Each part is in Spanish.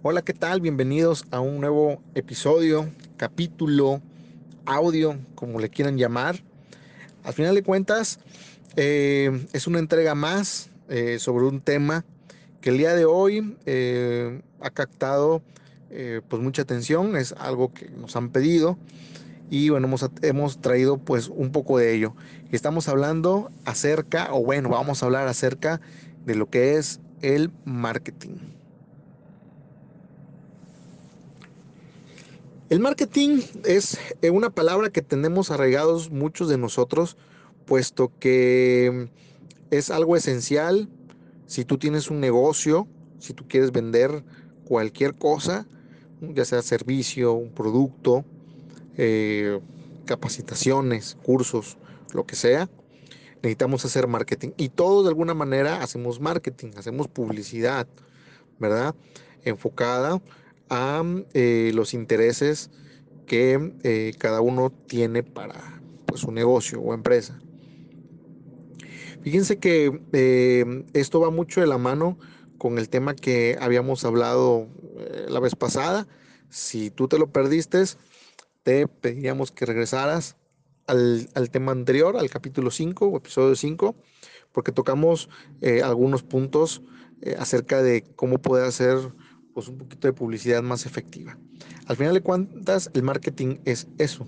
Hola, ¿qué tal? Bienvenidos a un nuevo episodio, capítulo, audio, como le quieran llamar. Al final de cuentas, eh, es una entrega más eh, sobre un tema que el día de hoy eh, ha captado pues mucha atención, es algo que nos han pedido y bueno, hemos, hemos traído pues un poco de ello. Estamos hablando acerca, o bueno, vamos a hablar acerca de lo que es el marketing. El marketing es eh, una palabra que tenemos arraigados muchos de nosotros, puesto que es algo esencial si tú tienes un negocio, si tú quieres vender cualquier cosa, ya sea servicio, un producto, eh, capacitaciones, cursos, lo que sea, necesitamos hacer marketing. Y todos de alguna manera hacemos marketing, hacemos publicidad, ¿verdad? Enfocada a eh, los intereses que eh, cada uno tiene para pues, su negocio o empresa. Fíjense que esto va mucho de la mano con el tema que habíamos hablado la vez pasada. Si tú te lo perdiste, te pediríamos que regresaras al, tema anterior, al capítulo 5 o episodio 5, porque tocamos eh, algunos puntos eh, acerca de cómo poder hacer pues, un poquito de publicidad más efectiva. Al final de cuentas, el marketing es eso.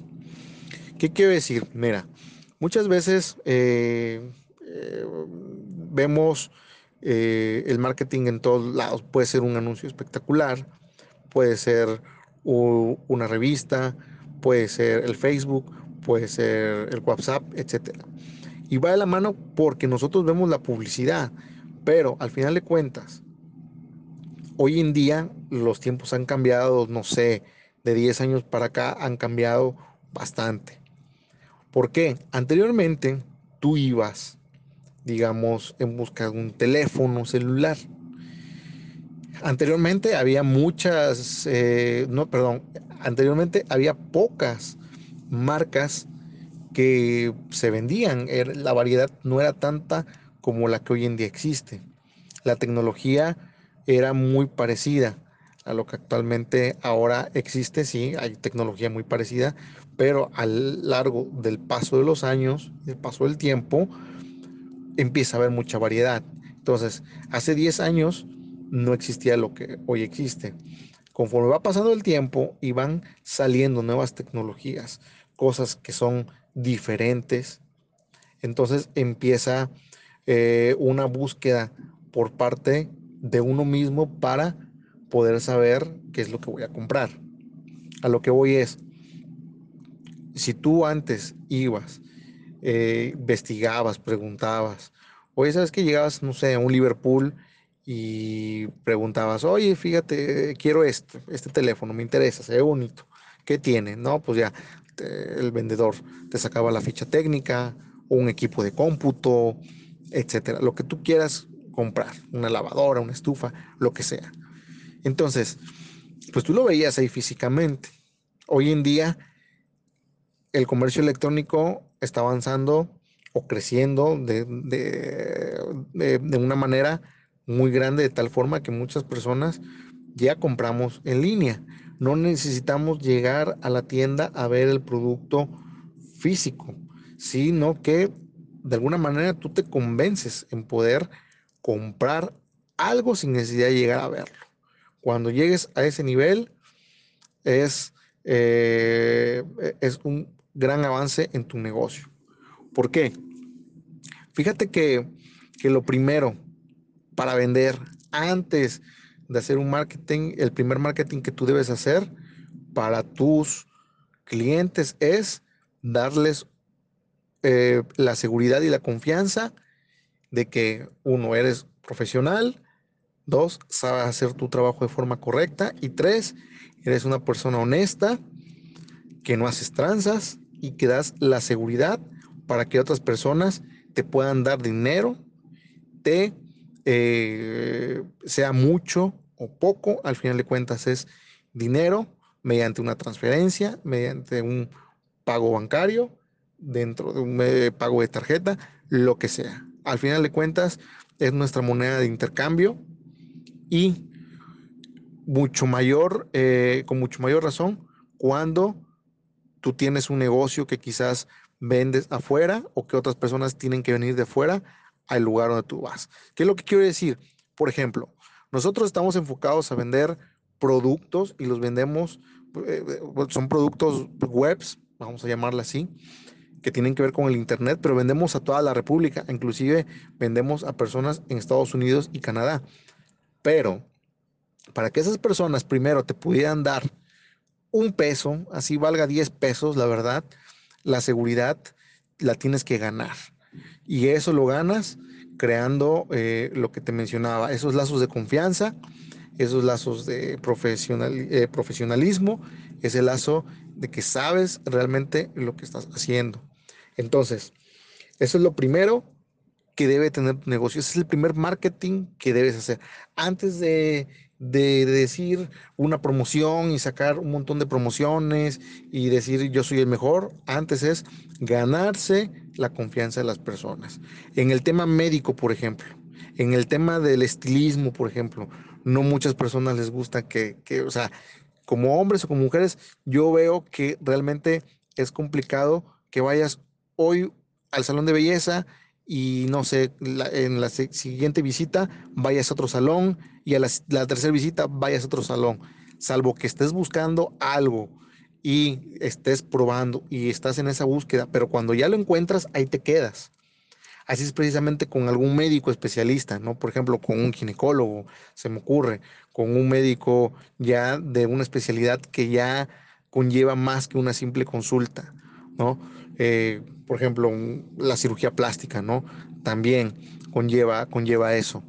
¿Qué quiero decir? Mira, muchas veces eh, vemos el marketing en todos lados. Puede ser un anuncio espectacular, puede ser una revista, puede ser el Facebook, puede ser el WhatsApp, etc. Y va de la mano porque nosotros vemos la publicidad, pero al final de cuentas, hoy en día los tiempos han cambiado, no sé, de 10 años para acá han cambiado bastante. ¿Por qué? Anteriormente tú ibas, digamos, en busca de un teléfono celular. Anteriormente había muchas, eh, no, perdón, anteriormente había pocas marcas que se vendían, la variedad no era tanta como la que hoy en día existe. La tecnología era muy parecida a lo que actualmente ahora existe, sí, hay tecnología muy parecida, pero a lo largo del paso de los años, del paso del tiempo, empieza a haber mucha variedad. Entonces, hace 10 años no existía lo que hoy existe. Conforme va pasando el tiempo y van saliendo nuevas tecnologías, cosas que son diferentes, entonces empieza eh, una búsqueda por parte de uno mismo para poder saber qué es lo que voy a comprar. A lo que voy es, si tú antes ibas, eh, investigabas, preguntabas, oye, ¿sabes que llegabas, no sé, a un Liverpool y preguntabas, oye, fíjate, quiero este, este teléfono, me interesa, se ve bonito. ¿Qué tiene? No, pues ya el vendedor te sacaba la ficha técnica, un equipo de cómputo, etcétera, lo que tú quieras comprar, una lavadora, una estufa, lo que sea. Entonces, pues tú lo veías ahí físicamente. Hoy en día, el comercio electrónico está avanzando o creciendo de, de una manera muy grande de tal forma que muchas personas ya compramos en línea. No necesitamos llegar a la tienda a ver el producto físico, sino que de alguna manera tú te convences en poder comprar algo sin necesidad de llegar a verlo. Cuando llegues a ese nivel es, eh, es un gran avance en tu negocio. ¿Por qué? Fíjate que, que lo primero para vender antes de hacer un marketing, el primer marketing que tú debes hacer para tus clientes es darles eh, la seguridad y la confianza de que uno, eres profesional, dos, sabes hacer tu trabajo de forma correcta y tres, eres una persona honesta, que no haces tranzas y que das la seguridad para que otras personas te puedan dar dinero, te eh, sea mucho o poco, al final de cuentas es dinero mediante una transferencia, mediante un pago bancario, dentro de un eh, pago de tarjeta, lo que sea. Al final de cuentas es nuestra moneda de intercambio y mucho mayor, eh, con mucho mayor razón, cuando tú tienes un negocio que quizás vendes afuera o que otras personas tienen que venir de afuera al lugar donde tú vas. ¿Qué es lo que quiero decir? Por ejemplo, nosotros estamos enfocados a vender productos y los vendemos, eh, eh, son productos webs, vamos a llamarla así, que tienen que ver con el Internet, pero vendemos a toda la República, inclusive vendemos a personas en Estados Unidos y Canadá. Pero para que esas personas primero te pudieran dar un peso, así valga 10 pesos, la verdad, la seguridad la tienes que ganar. Y eso lo ganas creando eh, lo que te mencionaba, esos lazos de confianza, esos lazos de profesional, eh, profesionalismo, ese lazo de que sabes realmente lo que estás haciendo. Entonces, eso es lo primero que debe tener tu negocio. Ese es el primer marketing que debes hacer. Antes de, decir una promoción y sacar un montón de promociones y decir yo soy el mejor, antes es ganarse la confianza de las personas. En el tema médico, por ejemplo, en el tema del estilismo, por ejemplo, no muchas personas les gusta que, que o sea, como hombres o como mujeres, yo veo que realmente es complicado que vayas hoy al salón de belleza y no sé, en la siguiente visita vayas a otro salón y a la, tercera visita vayas a otro salón, salvo que estés buscando algo y estés probando y estás en esa búsqueda, pero cuando ya lo encuentras, ahí te quedas. Así es precisamente con algún médico especialista, ¿no? Por ejemplo, con un ginecólogo, se me ocurre, con un médico ya de una especialidad que ya conlleva más que una simple consulta, ¿no? Eh, por ejemplo, la cirugía plástica, ¿no? También conlleva, conlleva eso.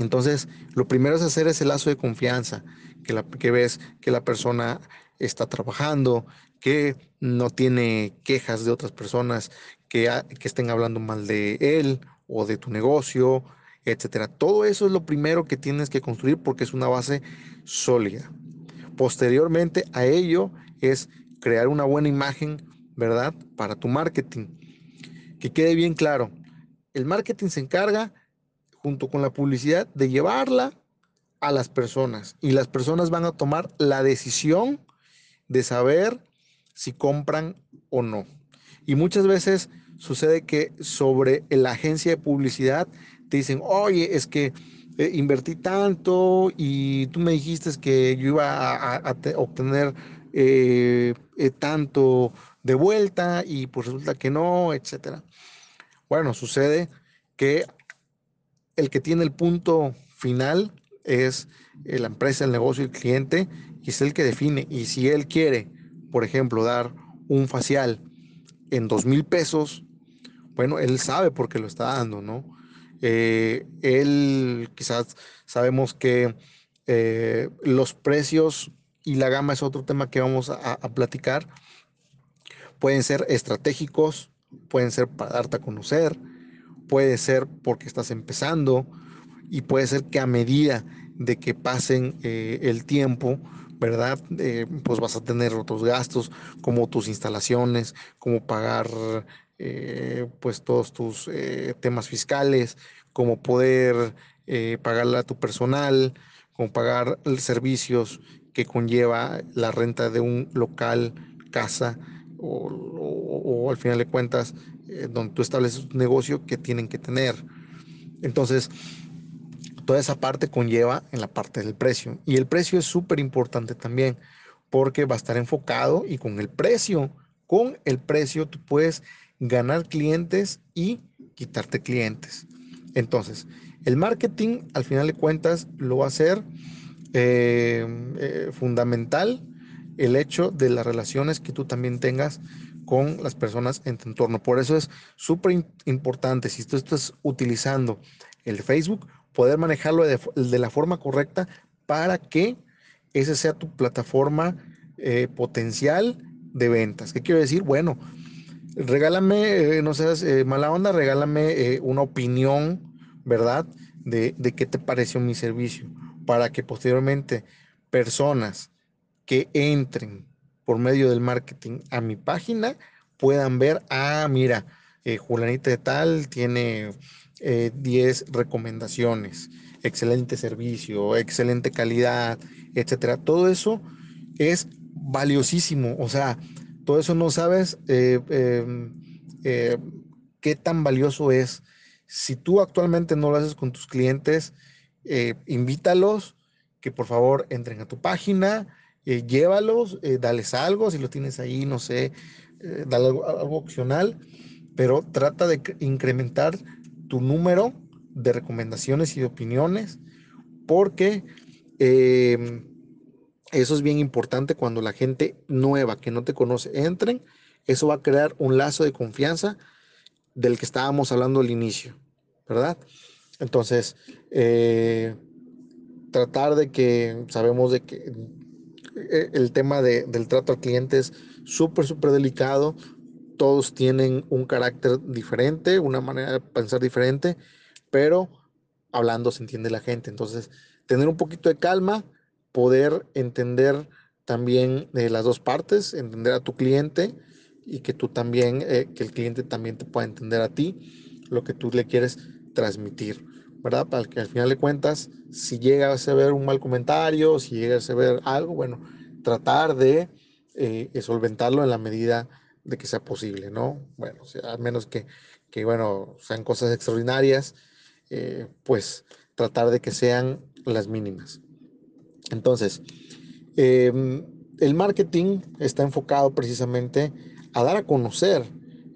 Entonces, lo primero es hacer ese lazo de confianza, que, la, que ves que la persona está trabajando, que no tiene quejas de otras personas que, que estén hablando mal de él o de tu negocio, etcétera. Todo eso es lo primero que tienes que construir porque es una base sólida. Posteriormente a ello es crear una buena imagen ¿verdad? Para tu marketing. Que quede bien claro, el marketing se encarga, junto con la publicidad, de llevarla a las personas y las personas van a tomar la decisión de saber si compran o no. Y muchas veces sucede que sobre la agencia de publicidad te dicen, oye, es que eh, invertí tanto y tú me dijiste que yo iba a, obtener eh, eh, tanto de vuelta y pues resulta que no, etcétera. Bueno, sucede que el que tiene el punto final es eh, la empresa, el negocio, el cliente, y es el que define. Y si él quiere, por ejemplo, dar un facial en dos mil pesos, bueno, él sabe por qué lo está dando, ¿no? Eh, él quizás sabemos que eh, los precios y la gama es otro tema que vamos a platicar Pueden ser estratégicos, pueden ser para darte a conocer, puede ser porque estás empezando y puede ser que a medida de que pasen eh, el tiempo, ¿verdad? Eh, pues vas a tener otros gastos como tus instalaciones, como pagar eh, pues todos tus temas fiscales, como poder pagarle a tu personal, como pagar servicios que conlleva la renta de un local, casa, o, al final de cuentas, eh, donde tú estableces un negocio que tienen que tener. Entonces, toda esa parte conlleva en la parte del precio. Y el precio es súper importante también, porque va a estar enfocado y con el precio, con el precio tú puedes ganar clientes y quitarte clientes. Entonces, el marketing, al final de cuentas, lo va a ser eh, eh, fundamental el hecho de las relaciones que tú también tengas con las personas en tu entorno. Por eso es súper importante, si tú estás utilizando el Facebook, poder manejarlo de, la forma correcta para que esa sea tu plataforma eh, potencial de ventas. ¿Qué quiero decir? Bueno, regálame, eh, no seas eh, mala onda, regálame una opinión, ¿verdad? De, de qué te pareció mi servicio, para que posteriormente personas que entren por medio del marketing a mi página puedan ver, ah, mira, eh, Julanita de tal tiene 10 eh, recomendaciones. excelente servicio, excelente calidad, etcétera. Todo eso es valiosísimo. O sea, todo eso no sabes eh, em, eh, qué tan valioso es. Si tú actualmente no lo haces con tus clientes, invítalos que por favor entren a tu página, llévalos, dales algo, si lo tienes ahí, no sé, dale algo, algo opcional, pero trata de incrementar tu número de recomendaciones y de opiniones, porque em, eso es bien importante cuando la gente nueva que no te conoce entren. Eso va a crear un lazo de confianza del que estábamos hablando al inicio, ¿verdad? Entonces, eh, tratar de que sabemos de que eh, el tema del trato al cliente es súper, súper delicado. Todos tienen un carácter diferente, una manera de pensar diferente, pero hablando se entiende la gente. Entonces, tener un poquito de calma, poder entender también de las dos partes, entender a tu cliente y que tú también, eh, que el cliente también te pueda entender a ti lo que tú le quieres transmitir, ¿verdad? Para que al final de cuentas, si llega a ver un mal comentario, si llega a ver algo, bueno, tratar de eh, solventarlo en la medida de que sea posible, ¿no? Bueno, o sea, al menos que, que, bueno, sean cosas extraordinarias, eh, pues tratar de que sean las mínimas. Entonces, em, el marketing está enfocado precisamente a dar a conocer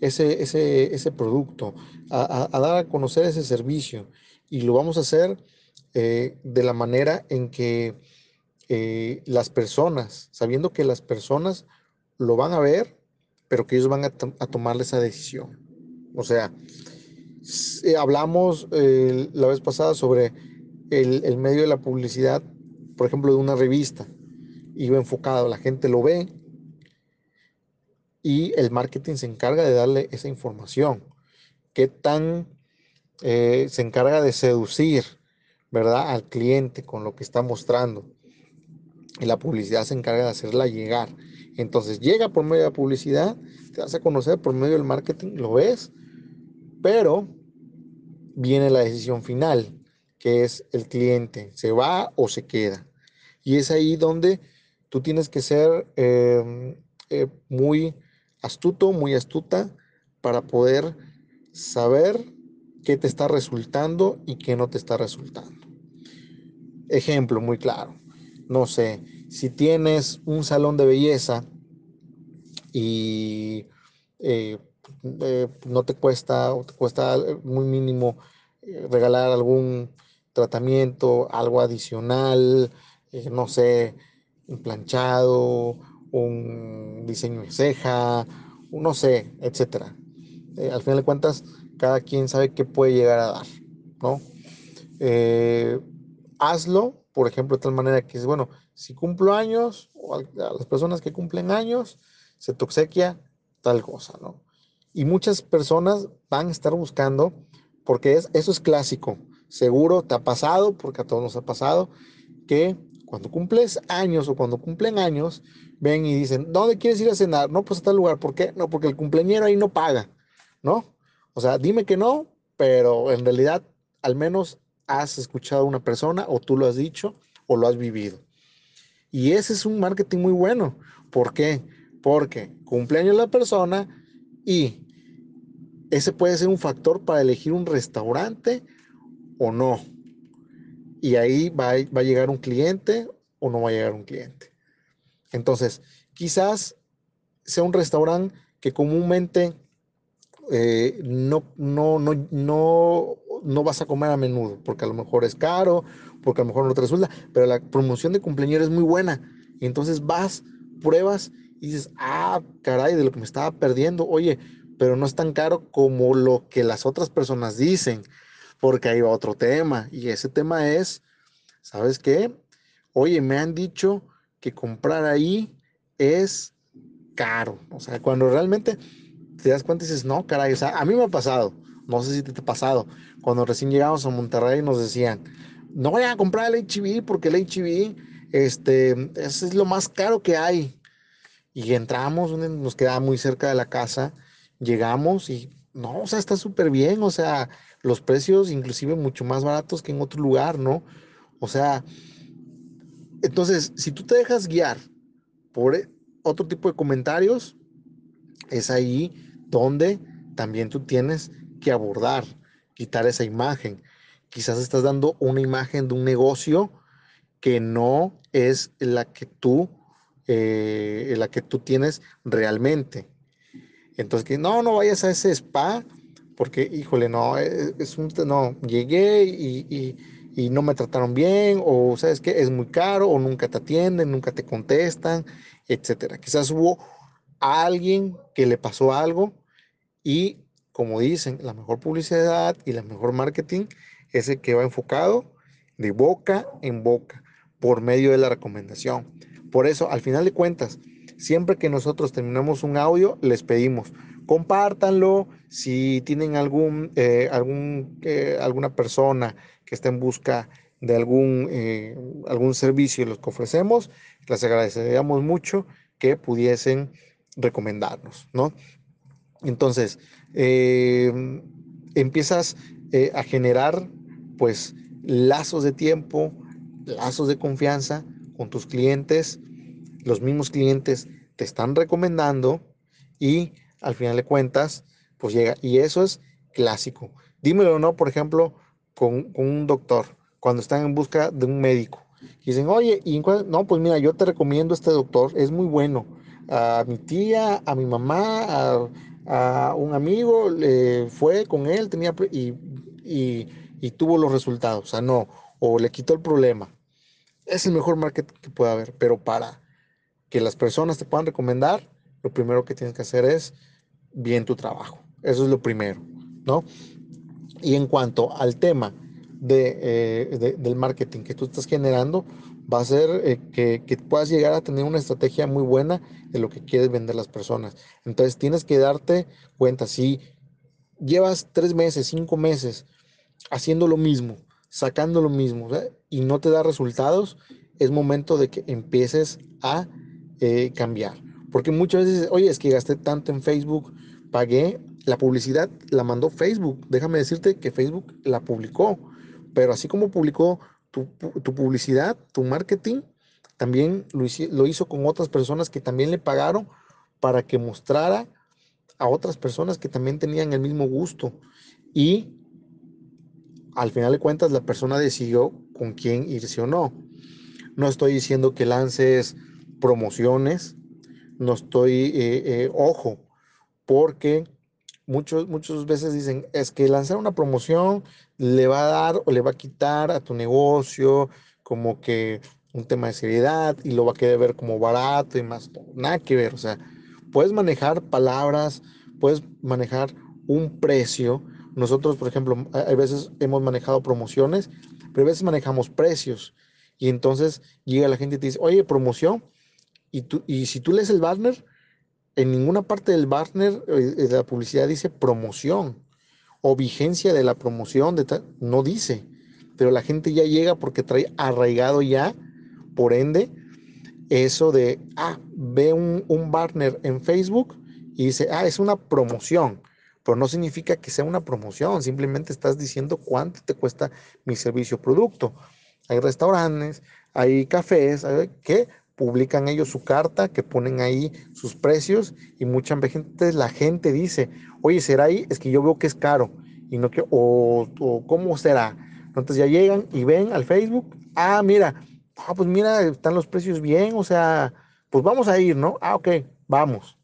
ese, ese, producto, a, dar a conocer ese servicio. Y lo vamos a hacer eh, de la manera en que eh, las personas, sabiendo que las personas lo van a ver, pero que ellos van a, tomar esa decisión. O sea, hablamos eh, la vez pasada sobre el, el medio de la publicidad por ejemplo, de una revista, iba enfocado, la gente lo ve y el marketing se encarga de darle esa información. ¿Qué tan eh, se encarga de seducir, verdad, al cliente con lo que está mostrando? Y la publicidad se encarga de hacerla llegar. Entonces llega por medio de la publicidad, te a conocer por medio del marketing, lo ves, pero viene la decisión final, que es el cliente, se va o se queda. Y es ahí donde tú tienes que ser em, eh, muy astuto, muy astuta para poder saber qué te está resultando y qué no te está resultando. Ejemplo muy claro. No sé, si tienes un salón de belleza y eh, eh, no te cuesta o te cuesta muy mínimo regalar algún tratamiento, algo adicional, eh, no sé, un planchado, un diseño de ceja, no sé, etcétera. Eh, al final de cuentas, cada quien sabe qué puede llegar a dar, ¿no? Eh, hazlo, por ejemplo, de tal manera que es, bueno, si cumplo años, o a, las personas que cumplen años, se te obsequia tal cosa, ¿no? Y muchas personas van a estar buscando, porque es, eso es clásico, seguro te ha pasado, porque a todos nos ha pasado, que cuando cumples años o cuando cumplen años, ven y dicen, ¿dónde quieres ir a cenar? No, pues a tal lugar. ¿Por qué? No, porque el cumpleañero ahí no paga, ¿no? O sea, dime que no, pero en realidad al menos has escuchado a una persona o tú lo has dicho o lo has vivido. Y ese es un marketing muy bueno. ¿Por qué? Porque cumpleaños la persona y ese puede ser un factor para elegir un restaurante o no y ahí va, a llegar un cliente o no va a llegar un cliente. Entonces, quizás sea un restaurante que comúnmente eh, no, no, no, no, no vas a comer a menudo, porque a lo mejor es caro, porque a lo mejor no te resulta, pero la promoción de cumpleaños es muy buena. Y entonces vas, pruebas y dices, ah, caray, de lo que me estaba perdiendo, oye, pero no es tan caro como lo que las otras personas dicen porque ahí va otro tema. Y ese tema es, ¿sabes qué? Oye, me han dicho que comprar ahí es caro. O sea, cuando realmente te das cuenta y dices, no, caray, o sea, a mí me ha pasado, no sé si te ha pasado, cuando recién llegamos a Monterrey nos decían, no vayan a comprar el HB porque el HB, este, es lo más caro que hay. Y entramos, nos quedaba muy cerca de la casa, llegamos y no, o sea, está súper bien, o sea, los precios inclusive mucho más baratos que en otro lugar, ¿no? O sea, entonces, si tú te dejas guiar por otro tipo de comentarios, es ahí donde también tú tienes que abordar, quitar esa imagen. Quizás estás dando una imagen de un negocio que no es la que tú, eh, la que tú tienes realmente. Entonces, que no, no vayas a ese spa, porque, híjole, no, e, es, un, no, llegué y, y, no me trataron bien, o sabes que es muy caro, o nunca te atienden, nunca te contestan, etcétera. Quizás hubo alguien que le pasó algo y, como dicen, la mejor publicidad y la mejor marketing es el que va enfocado de boca en boca por medio de la recomendación. Por eso, al final de cuentas, siempre que nosotros terminamos un audio, les pedimos, compártanlo. Si tienen algún, eh, algún, eh, alguna persona que está en busca de algún, eh, algún servicio los que ofrecemos, les agradeceríamos mucho que pudiesen recomendarnos, ¿no? Entonces, empiezas a generar, pues, lazos de tiempo, lazos de confianza con tus clientes, los mismos clientes te están recomendando y al final de cuentas, pues llega. Y eso es clásico. Dímelo, ¿no? Por ejemplo, con, un doctor, cuando están en busca de un médico. Dicen, oye, no, pues mira, yo te recomiendo este doctor, es muy bueno. A mi tía, a mi mamá, a, un amigo, le fue con él, tenía y, y tuvo los resultados. O sea, no, o le quitó el problema. Es el mejor marketing que puede haber, pero para que las personas te puedan recomendar, lo primero que tienes que hacer es bien tu trabajo. Eso es lo primero, ¿no? Y en cuanto al tema de, eh, del marketing que tú estás generando, va a ser eh, que, que, puedas llegar a tener una estrategia muy buena de lo que quieres vender las personas. Entonces tienes que darte cuenta, si llevas tres meses, cinco meses haciendo lo mismo, sacando lo mismo y no te da resultados, es momento de que empieces a eh, cambiar. Porque muchas veces, oye, es que gasté tanto en Facebook, pagué, la publicidad la mandó Facebook. Déjame decirte que Facebook la publicó, pero así como publicó tu, publicidad, tu marketing, también lo hizo, lo hizo con otras personas que también le pagaron para que mostrara a otras personas que también tenían el mismo gusto. Y al final de cuentas la persona decidió con quién irse o no. No estoy diciendo que lances promociones, no estoy, eh, eh, ojo, porque muchos, muchas veces dicen, es que lanzar una promoción le va a dar o le va a quitar a tu negocio como que un tema de seriedad y lo va a querer ver como barato y más, nada que ver, o sea, puedes manejar palabras, puedes manejar un precio. Nosotros, por ejemplo, hay veces hemos manejado promociones, pero a veces manejamos precios. Y entonces llega la gente y te dice, oye, promoción, y, tú, y si tú lees el banner, en ninguna parte del banner eh, de la publicidad dice promoción o vigencia de la promoción, de no dice, pero la gente ya llega porque trae arraigado ya, por ende, eso de, ah, ve un, un banner en Facebook y dice, ah, es una promoción, pero no significa que sea una promoción, simplemente estás diciendo cuánto te cuesta mi servicio o producto. Hay restaurantes, hay cafés, que publican ellos su carta, que ponen ahí sus precios y muchas veces la gente dice, oye, ¿será ahí? Es que yo veo que es caro y no que, o, ¿cómo será? Entonces ya llegan y ven al Facebook, ah, mira, ah, pues mira, están los precios bien, o sea, pues vamos a ir, ¿no? Ah, ok, vamos.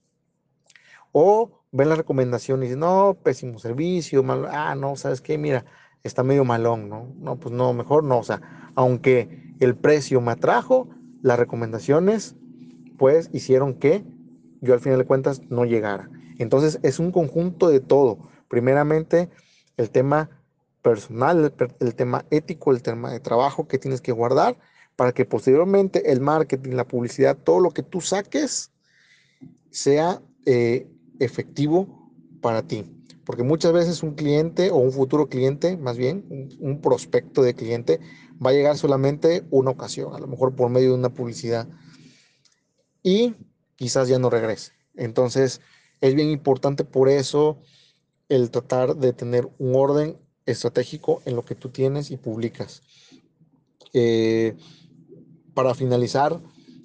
O ven la recomendación y dicen, no, pésimo servicio, mal, ah, no, ¿sabes qué? Mira, está medio malón, ¿no? No, pues no, mejor no, o sea, aunque el precio me atrajo, las recomendaciones pues hicieron que yo al final de cuentas no llegara. Entonces es un conjunto de todo. Primeramente el tema personal, el, tema ético, el tema de trabajo que tienes que guardar para que posteriormente el marketing, la publicidad, todo lo que tú saques sea eh, efectivo para ti. Porque muchas veces un cliente o un futuro cliente, más bien un prospecto de cliente, va a llegar solamente una ocasión, a lo mejor por medio de una publicidad. Y quizás ya no regrese. Entonces, es bien importante por eso el tratar de tener un orden estratégico en lo que tú tienes y publicas. Eh, para finalizar,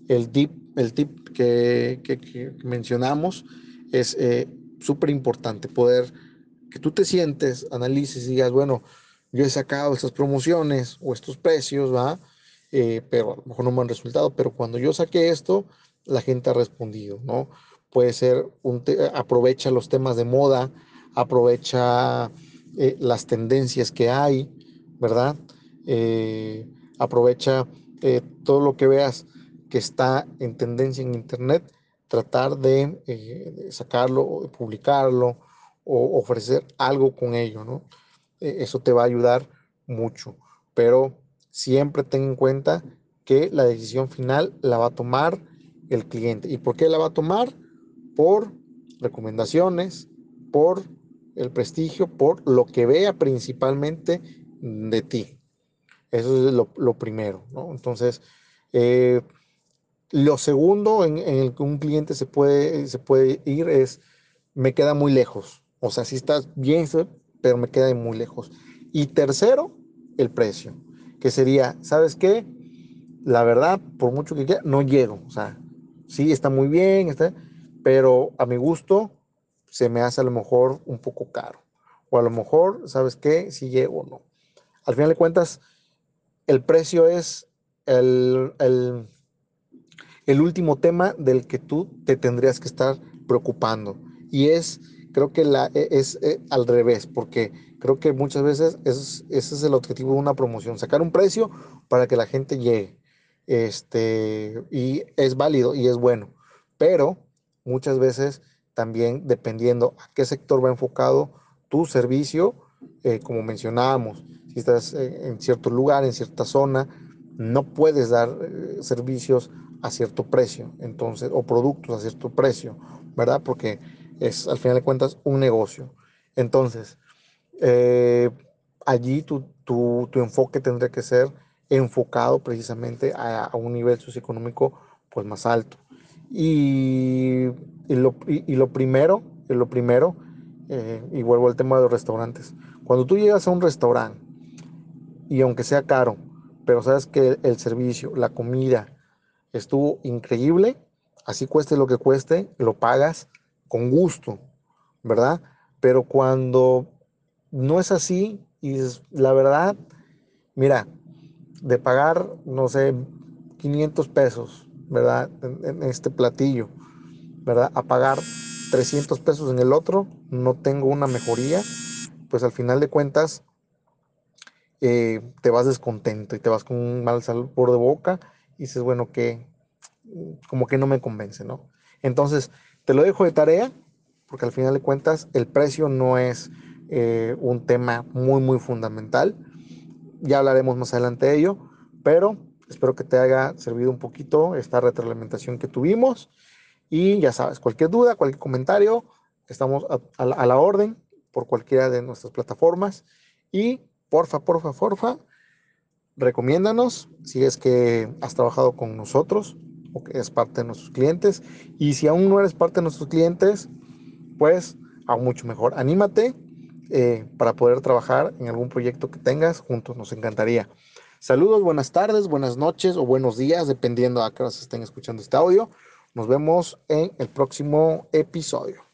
el tip, el tip que, mencionamos es eh, súper importante poder que tú te sientes, analices y digas, bueno, yo he sacado estas promociones o estos precios, ¿va? Eh, pero a lo mejor no me han resultado, pero cuando yo saqué esto, la gente ha respondido, ¿no? Puede ser, un aprovecha los temas de moda, aprovecha eh, las tendencias que hay, ¿verdad? Eh, aprovecha todo lo que veas que está en tendencia en Internet, tratar de, de sacarlo, publicarlo o ofrecer algo con ello, ¿no? E, eso te va a ayudar mucho, pero siempre ten en cuenta que la decisión final la va a tomar el cliente. ¿Y por qué la va a tomar? Por recomendaciones, por el prestigio, por lo que vea principalmente de ti. Eso es lo, primero, ¿no? Entonces, eh, lo segundo en, el que un cliente se puede, se puede ir es, me queda muy lejos. O sea, si estás bien, pero me queda muy lejos. Y tercero, el precio, que sería, ¿sabes qué? La verdad, por mucho que quiera, no llego. O sea, sí, está muy bien, está, pero a mi gusto se me hace a lo mejor un poco caro. O a lo mejor, ¿sabes qué? Si llego o no. Al final de cuentas, el precio es el, el, último tema del que tú te tendrías que estar preocupando. Y es creo que la, e, es, eh, al revés, porque creo que muchas veces es, ese es el objetivo de una promoción, sacar un precio para que la gente llegue. Este, y es válido y es bueno, pero muchas veces también dependiendo a qué sector va enfocado tu servicio, eh, como mencionábamos, si estás en cierto lugar, en cierta zona, no puedes dar eh, servicios a cierto precio, entonces, o productos a cierto precio, ¿verdad? Porque es al final de cuentas un negocio. Entonces, eh, allí tu, enfoque tendría que ser enfocado precisamente a, un nivel socioeconómico pues más alto. Y, lo, primero, lo primero, eh, y vuelvo al tema de los restaurantes, cuando tú llegas a un restaurante y aunque sea caro, pero sabes que el servicio, la comida estuvo increíble, así cueste lo que cueste, lo pagas con gusto, ¿verdad? Pero cuando no es así, y la verdad, mira, de pagar, no sé, 500 pesos, ¿verdad? En, este platillo, ¿verdad? A pagar 300 pesos en el otro, no tengo una mejoría, pues al final de cuentas eh, te vas descontento y te vas con un mal sabor de boca y dices, bueno, que como que no me convence, ¿no? Entonces, te lo dejo de tarea porque al final de cuentas el precio no es eh, un tema muy, muy fundamental. Ya hablaremos más adelante de ello, pero espero que te haya servido un poquito esta retroalimentación que tuvimos. Y ya sabes, cualquier duda, cualquier comentario, estamos a, a la orden por cualquiera de nuestras plataformas. Y porfa, porfa, porfa, recomiéndanos si es que has trabajado con nosotros o que es parte de nuestros clientes. Y si aún no eres parte de nuestros clientes, pues aún mucho mejor. Anímate eh, para poder trabajar en algún proyecto que tengas juntos, nos encantaría. Saludos, buenas tardes, buenas noches o buenos días, dependiendo a qué hora estén escuchando este audio. Nos vemos en el próximo episodio.